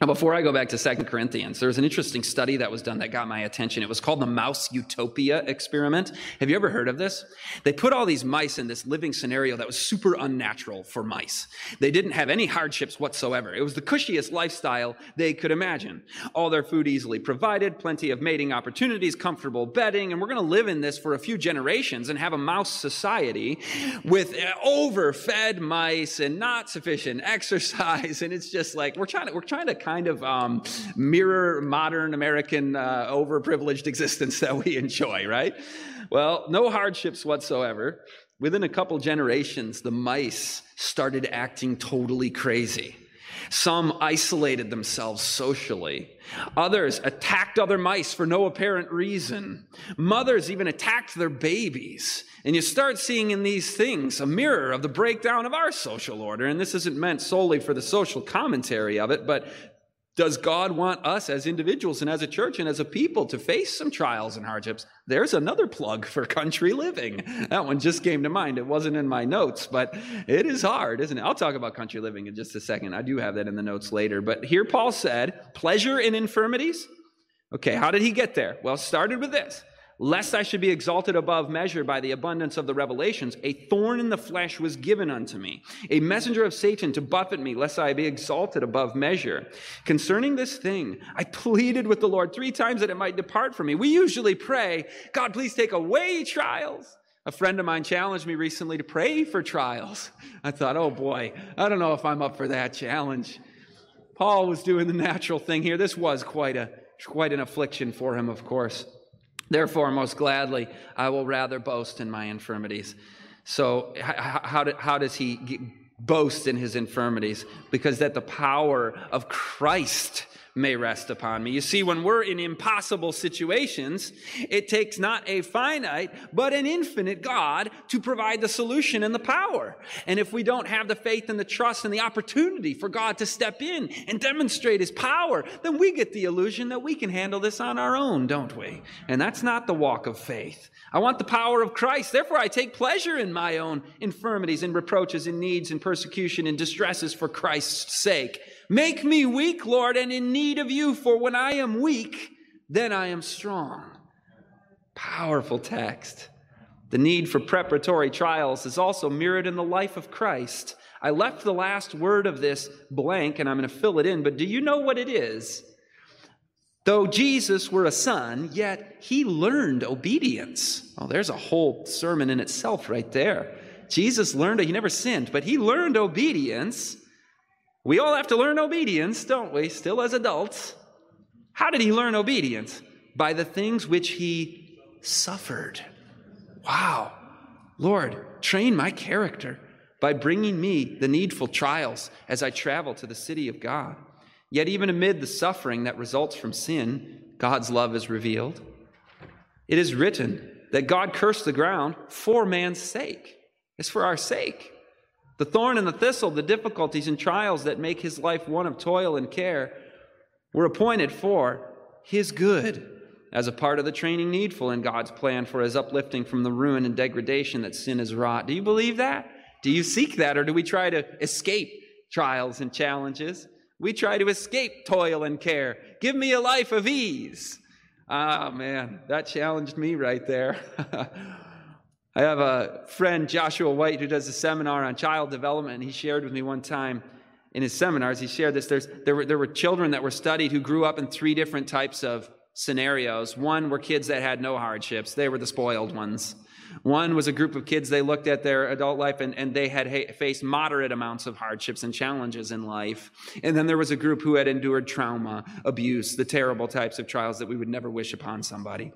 Now, before I go back to Second Corinthians, there was an interesting study that was done that got my attention. It was called the Mouse Utopia Experiment. Have you ever heard of this? They put all these mice in this living scenario that was super unnatural for mice. They didn't have any hardships whatsoever. It was the cushiest lifestyle they could imagine. All their food easily provided, plenty of mating opportunities, comfortable bedding, and we're going to live in this for a few generations and have a mouse society with uh, overfed mice and not sufficient exercise. And it's just like, we're trying to, we're trying to kind of um, mirror modern American uh, overprivileged existence that we enjoy, right? Well, no hardships whatsoever. Within a couple generations, the mice started acting totally crazy. Some isolated themselves socially. Others attacked other mice for no apparent reason. Mothers even attacked their babies. And you start seeing in these things a mirror of the breakdown of our social order. And this isn't meant solely for the social commentary of it, but does God want us as individuals and as a church and as a people to face some trials and hardships? There's another plug for country living. That one just came to mind. It wasn't in my notes, but it is hard, isn't it? I'll talk about country living in just a second. I do have that in the notes later. But here Paul said, pleasure in infirmities. Okay, how did he get there? Well, started with this lest I should be exalted above measure by the abundance of the revelations, a thorn in the flesh was given unto me, a messenger of Satan to buffet me, lest I be exalted above measure. Concerning this thing, I pleaded with the Lord three times that it might depart from me. We usually pray, God, please take away trials. A friend of mine challenged me recently to pray for trials. I thought, oh boy, I don't know if I'm up for that challenge. Paul was doing the natural thing here. This was quite a quite an affliction for him, of course. Therefore, most gladly, I will rather boast in my infirmities. So, how, how does he boast in his infirmities? Because that the power of Christ may rest upon me. You see, when we're in impossible situations, it takes not a finite, but an infinite God to provide the solution and the power. And if we don't have the faith and the trust and the opportunity for God to step in and demonstrate his power, then we get the illusion that we can handle this on our own, don't we? And that's not the walk of faith. I want the power of Christ. Therefore, I take pleasure in my own infirmities and reproaches and needs and persecution and distresses for Christ's sake. Make me weak, Lord, and in need of you, for when I am weak, then I am strong. Powerful text. The need for preparatory trials is also mirrored in the life of Christ. I left the last word of this blank and I'm going to fill it in, but do you know what it is? Though Jesus were a son, yet he learned obedience. Oh, there's a whole sermon in itself right there. Jesus learned, he never sinned, but he learned obedience we all have to learn obedience, don't we? Still as adults. How did he learn obedience? By the things which he suffered. Wow. Lord, train my character by bringing me the needful trials as I travel to the city of God. Yet, even amid the suffering that results from sin, God's love is revealed. It is written that God cursed the ground for man's sake. It's for our sake. The thorn and the thistle, the difficulties and trials that make his life one of toil and care, were appointed for his good as a part of the training needful in God's plan for his uplifting from the ruin and degradation that sin has wrought. Do you believe that? Do you seek that, or do we try to escape trials and challenges? We try to escape toil and care. Give me a life of ease. Ah, man, that challenged me right there. I have a friend, Joshua White, who does a seminar on child development, and he shared with me one time in his seminars, he shared this. There's, there, were, there were children that were studied who grew up in three different types of scenarios. One were kids that had no hardships, they were the spoiled ones. One was a group of kids, they looked at their adult life and, and they had ha- faced moderate amounts of hardships and challenges in life. And then there was a group who had endured trauma, abuse, the terrible types of trials that we would never wish upon somebody.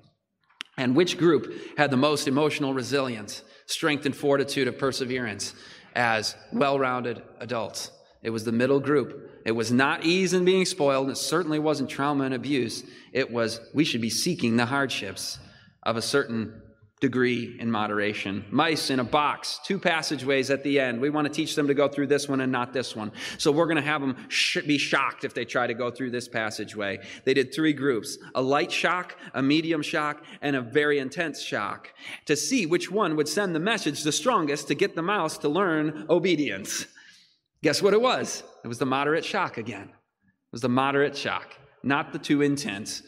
And which group had the most emotional resilience, strength, and fortitude of perseverance as well rounded adults? It was the middle group. It was not ease in being spoiled. It certainly wasn't trauma and abuse. It was we should be seeking the hardships of a certain degree in moderation. Mice in a box, two passageways at the end. We want to teach them to go through this one and not this one. So we're going to have them sh- be shocked if they try to go through this passageway. They did three groups a light shock, a medium shock, and a very intense shock to see which one would send the message the strongest to get the mouse to learn obedience. Guess what it was? It was the moderate shock again. It was the moderate shock, not the too intense.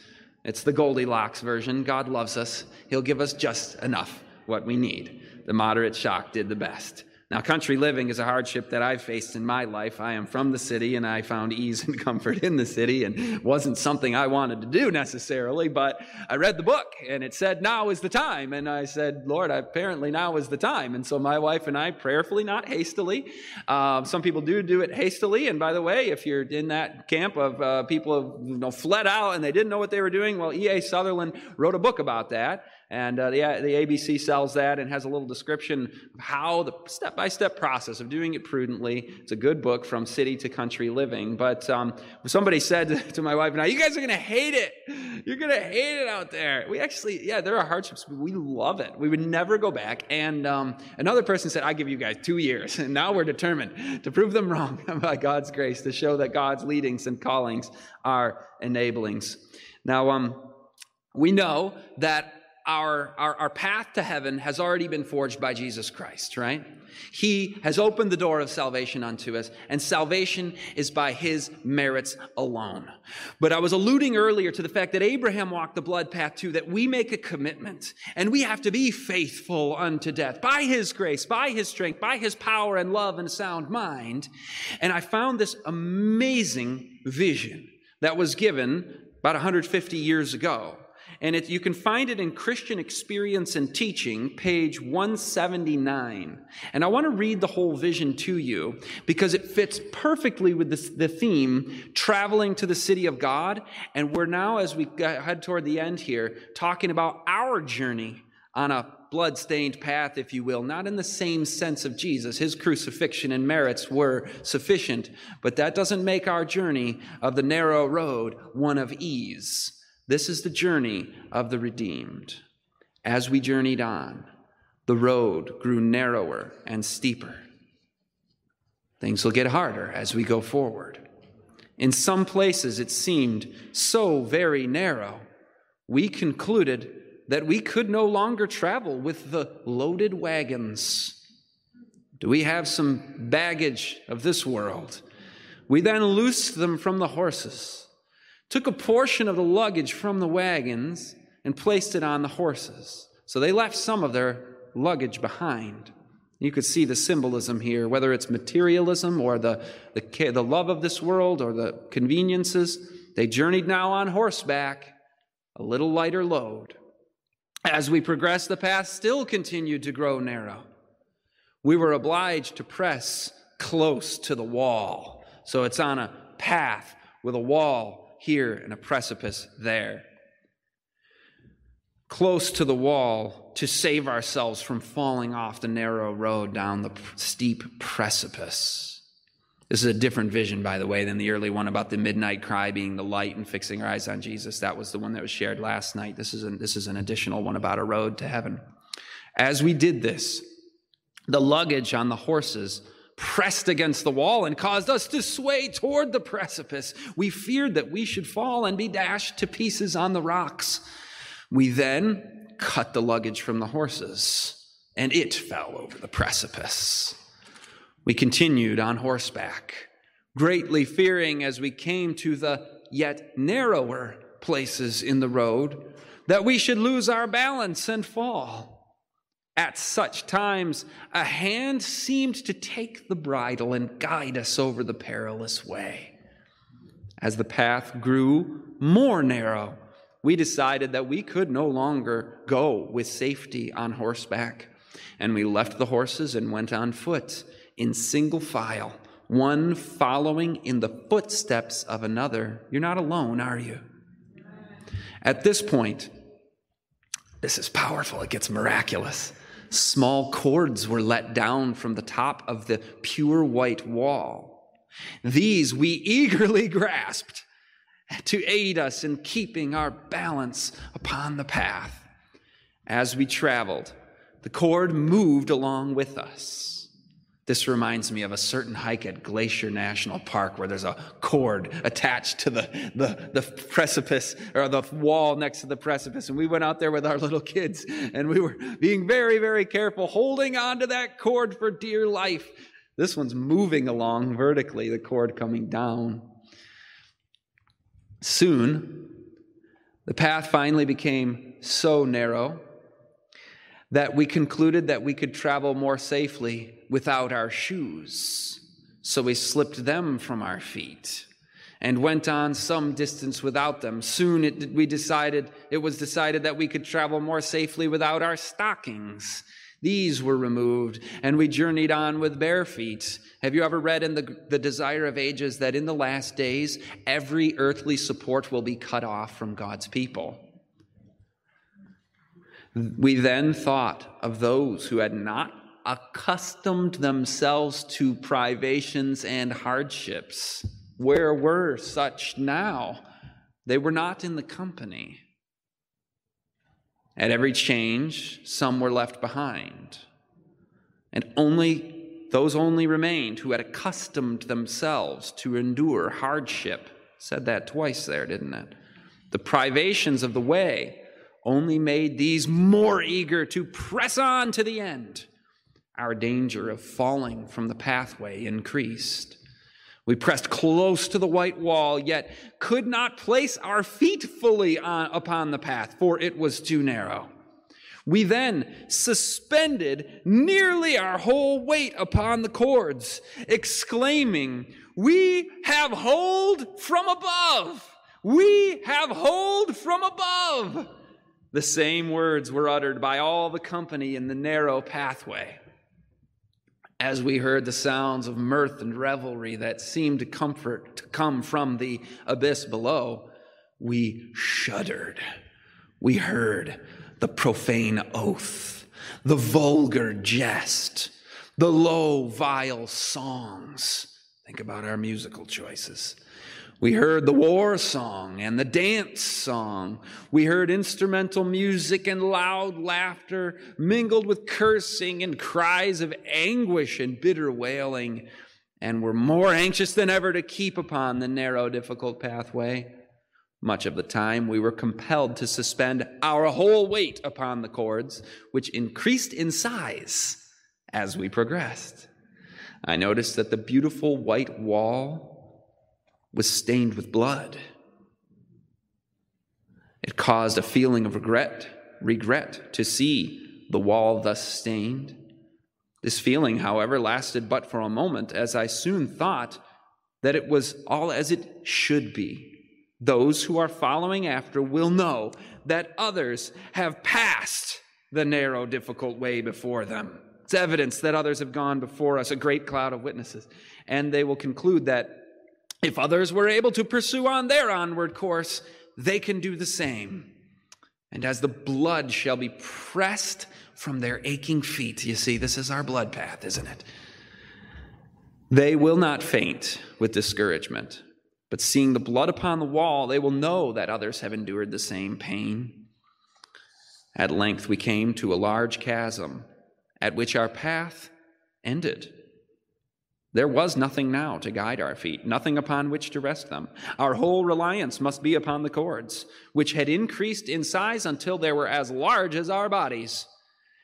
It's the Goldilocks version. God loves us. He'll give us just enough what we need. The moderate shock did the best. Now, country living is a hardship that I've faced in my life. I am from the city and I found ease and comfort in the city and wasn't something I wanted to do necessarily, but I read the book and it said, now is the time. And I said, Lord, apparently now is the time. And so my wife and I prayerfully, not hastily, uh, some people do do it hastily. And by the way, if you're in that camp of uh, people who you know, fled out and they didn't know what they were doing, well, E.A. Sutherland wrote a book about that. And uh, the, the ABC sells that and has a little description of how the step by step process of doing it prudently. It's a good book from city to country living. But um, somebody said to my wife and I, You guys are going to hate it. You're going to hate it out there. We actually, yeah, there are hardships, but we love it. We would never go back. And um, another person said, I give you guys two years. And now we're determined to prove them wrong by God's grace, to show that God's leadings and callings are enablings. Now, um, we know that our, our, our path to heaven has already been forged by Jesus Christ, right? He has opened the door of salvation unto us, and salvation is by his merits alone. But I was alluding earlier to the fact that Abraham walked the blood path too, that we make a commitment, and we have to be faithful unto death by his grace, by his strength, by his power and love and sound mind. And I found this amazing vision that was given about 150 years ago and it, you can find it in Christian Experience and Teaching, page 179. And I want to read the whole vision to you because it fits perfectly with this, the theme, traveling to the city of God. And we're now, as we head toward the end here, talking about our journey on a blood-stained path, if you will, not in the same sense of Jesus. His crucifixion and merits were sufficient, but that doesn't make our journey of the narrow road one of ease. This is the journey of the redeemed. As we journeyed on, the road grew narrower and steeper. Things will get harder as we go forward. In some places, it seemed so very narrow, we concluded that we could no longer travel with the loaded wagons. Do we have some baggage of this world? We then loosed them from the horses took a portion of the luggage from the wagons and placed it on the horses. So they left some of their luggage behind. You could see the symbolism here, whether it's materialism or the, the, the love of this world or the conveniences. They journeyed now on horseback, a little lighter load. As we progressed, the path still continued to grow narrow. We were obliged to press close to the wall. So it's on a path with a wall here and a precipice there. Close to the wall to save ourselves from falling off the narrow road down the steep precipice. This is a different vision, by the way, than the early one about the midnight cry being the light and fixing our eyes on Jesus. That was the one that was shared last night. This is an, this is an additional one about a road to heaven. As we did this, the luggage on the horses pressed against the wall and caused us to sway toward the precipice. We feared that we should fall and be dashed to pieces on the rocks. We then cut the luggage from the horses, and it fell over the precipice. We continued on horseback, greatly fearing as we came to the yet narrower places in the road that we should lose our balance and fall. At such times, a hand seemed to take the bridle and guide us over the perilous way. As the path grew more narrow, we decided that we could no longer go with safety on horseback, and we left the horses and went on foot in single file, one following in the footsteps of another. You're not alone, are you? At this point, this is powerful, it gets miraculous. Small cords were let down from the top of the pure white wall. These we eagerly grasped to aid us in keeping our balance upon the path. As we traveled, the cord moved along with us. This reminds me of a certain hike at Glacier National Park where there's a cord attached to the, the, the, precipice or the wall next to the precipice. And we went out there with our little kids and we were being very, very careful, holding onto that cord for dear life. This one's moving along vertically, the cord coming down. Soon, the path finally became so narrow that we concluded that we could travel more safely without our shoes. So we slipped them from our feet and went on some distance without them. Soon it, we decided, it was decided that we could travel more safely without our stockings. These were removed, and we journeyed on with bare feet. Have you ever read in the, the Desire of Ages that in the last days, every earthly support will be cut off from God's people? We then thought of those who had not accustomed themselves to privations and hardships. Where were such now? They were not in the company. At every change, some were left behind. And only those only remained who had accustomed themselves to endure hardship. Said that twice there, didn't it? The privations of the way only made these more eager to press on to the end. Our danger of falling from the pathway increased. We pressed close to the white wall, yet could not place our feet fully on, upon the path, for it was too narrow. We then suspended nearly our whole weight upon the cords, exclaiming, We have hold from above! We have hold from above! The same words were uttered by all the company in the narrow pathway. As we heard the sounds of mirth and revelry that seemed to comfort to come from the abyss below, we shuddered. We heard the profane oath, the vulgar jest, the low, vile songs. Think about our musical choices. We heard the war song and the dance song. We heard instrumental music and loud laughter mingled with cursing and cries of anguish and bitter wailing, and were more anxious than ever to keep upon the narrow, difficult pathway. Much of the time, we were compelled to suspend our whole weight upon the cords, which increased in size as we progressed. I noticed that the beautiful white wall was stained with blood. It caused a feeling of regret, regret to see the wall thus stained. This feeling, however, lasted but for a moment, as I soon thought that it was all as it should be. Those who are following after will know that others have passed the narrow, difficult way before them. It's evidence that others have gone before us, a great cloud of witnesses. And they will conclude that if others were able to pursue on their onward course, they can do the same. And as the blood shall be pressed from their aching feet, you see, this is our blood path, isn't it? They will not faint with discouragement, but seeing the blood upon the wall, they will know that others have endured the same pain. At length, we came to a large chasm at which our path ended. There was nothing now to guide our feet, nothing upon which to rest them. Our whole reliance must be upon the cords, which had increased in size until they were as large as our bodies.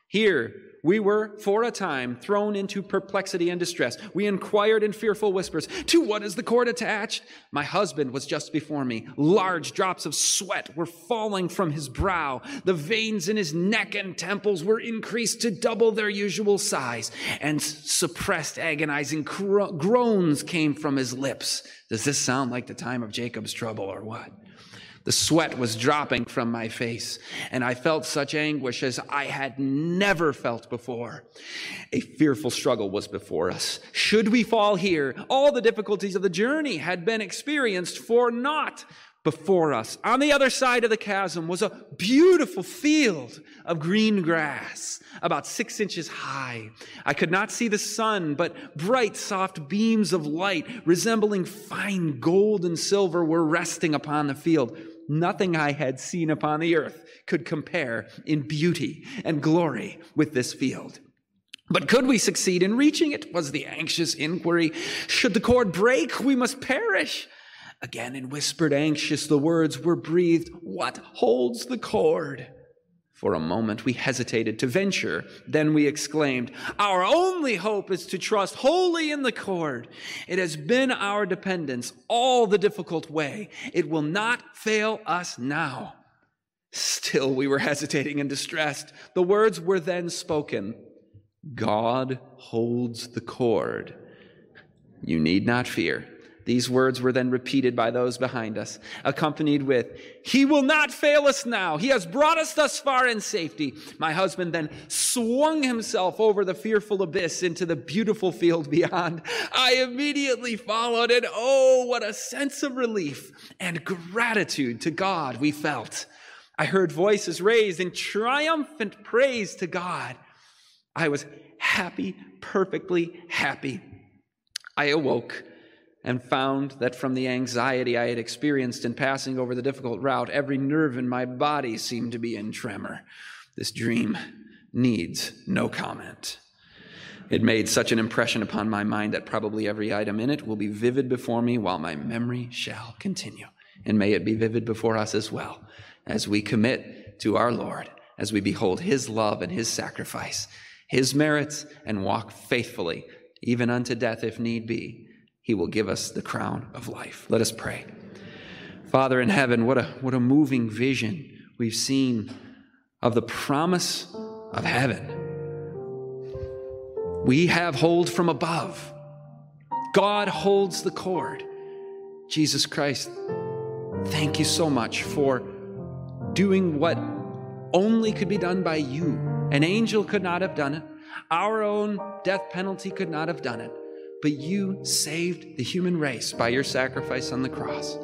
Here, we were, for a time, thrown into perplexity and distress. We inquired in fearful whispers, To what is the cord attached? My husband was just before me. Large drops of sweat were falling from his brow. The veins in his neck and temples were increased to double their usual size, and suppressed, agonizing groans came from his lips. Does this sound like the time of Jacob's trouble or what? The sweat was dropping from my face, and I felt such anguish as I had never felt before. A fearful struggle was before us. Should we fall here, all the difficulties of the journey had been experienced for naught. before us. On the other side of the chasm was a beautiful field of green grass, about six inches high. I could not see the sun, but bright, soft beams of light resembling fine gold and silver were resting upon the field. Nothing I had seen upon the earth could compare in beauty and glory with this field. But could we succeed in reaching it? Was the anxious inquiry. Should the cord break, we must perish. Again, in whispered anxious, the words were breathed, What holds the cord? For a moment we hesitated to venture. Then we exclaimed, Our only hope is to trust wholly in the cord. It has been our dependence all the difficult way. It will not fail us now. Still, we were hesitating and distressed. The words were then spoken God holds the cord. You need not fear. These words were then repeated by those behind us, accompanied with, He will not fail us now. He has brought us thus far in safety. My husband then swung himself over the fearful abyss into the beautiful field beyond. I immediately followed, and oh, what a sense of relief and gratitude to God we felt. I heard voices raised in triumphant praise to God. I was happy, perfectly happy. I awoke and found that from the anxiety I had experienced in passing over the difficult route, every nerve in my body seemed to be in tremor. This dream needs no comment. It made such an impression upon my mind that probably every item in it will be vivid before me while my memory shall continue. And may it be vivid before us as well as we commit to our Lord, as we behold his love and his sacrifice, his merits, and walk faithfully, even unto death if need be he will give us the crown of life. Let us pray. Father in heaven, what a, what a moving vision we've seen of the promise of heaven. We have hold from above. God holds the cord. Jesus Christ, thank you so much for doing what only could be done by you. An angel could not have done it. Our own death penalty could not have done it but you saved the human race by your sacrifice on the cross.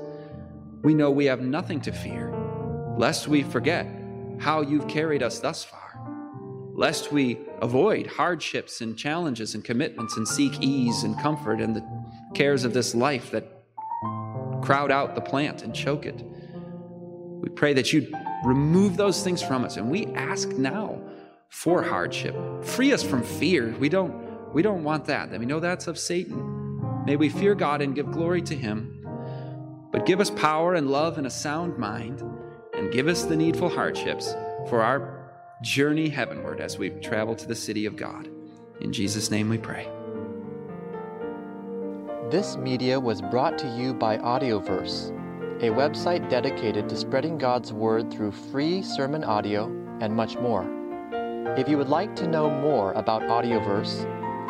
We know we have nothing to fear, lest we forget how you've carried us thus far, lest we avoid hardships and challenges and commitments and seek ease and comfort and the cares of this life that crowd out the plant and choke it. We pray that you remove those things from us, and we ask now for hardship. Free us from fear. We don't we don't want that. And we know that's of Satan. May we fear God and give glory to Him. But give us power and love and a sound mind, and give us the needful hardships for our journey heavenward as we travel to the city of God. In Jesus' name we pray. This media was brought to you by Audioverse, a website dedicated to spreading God's Word through free sermon audio and much more. If you would like to know more about Audioverse,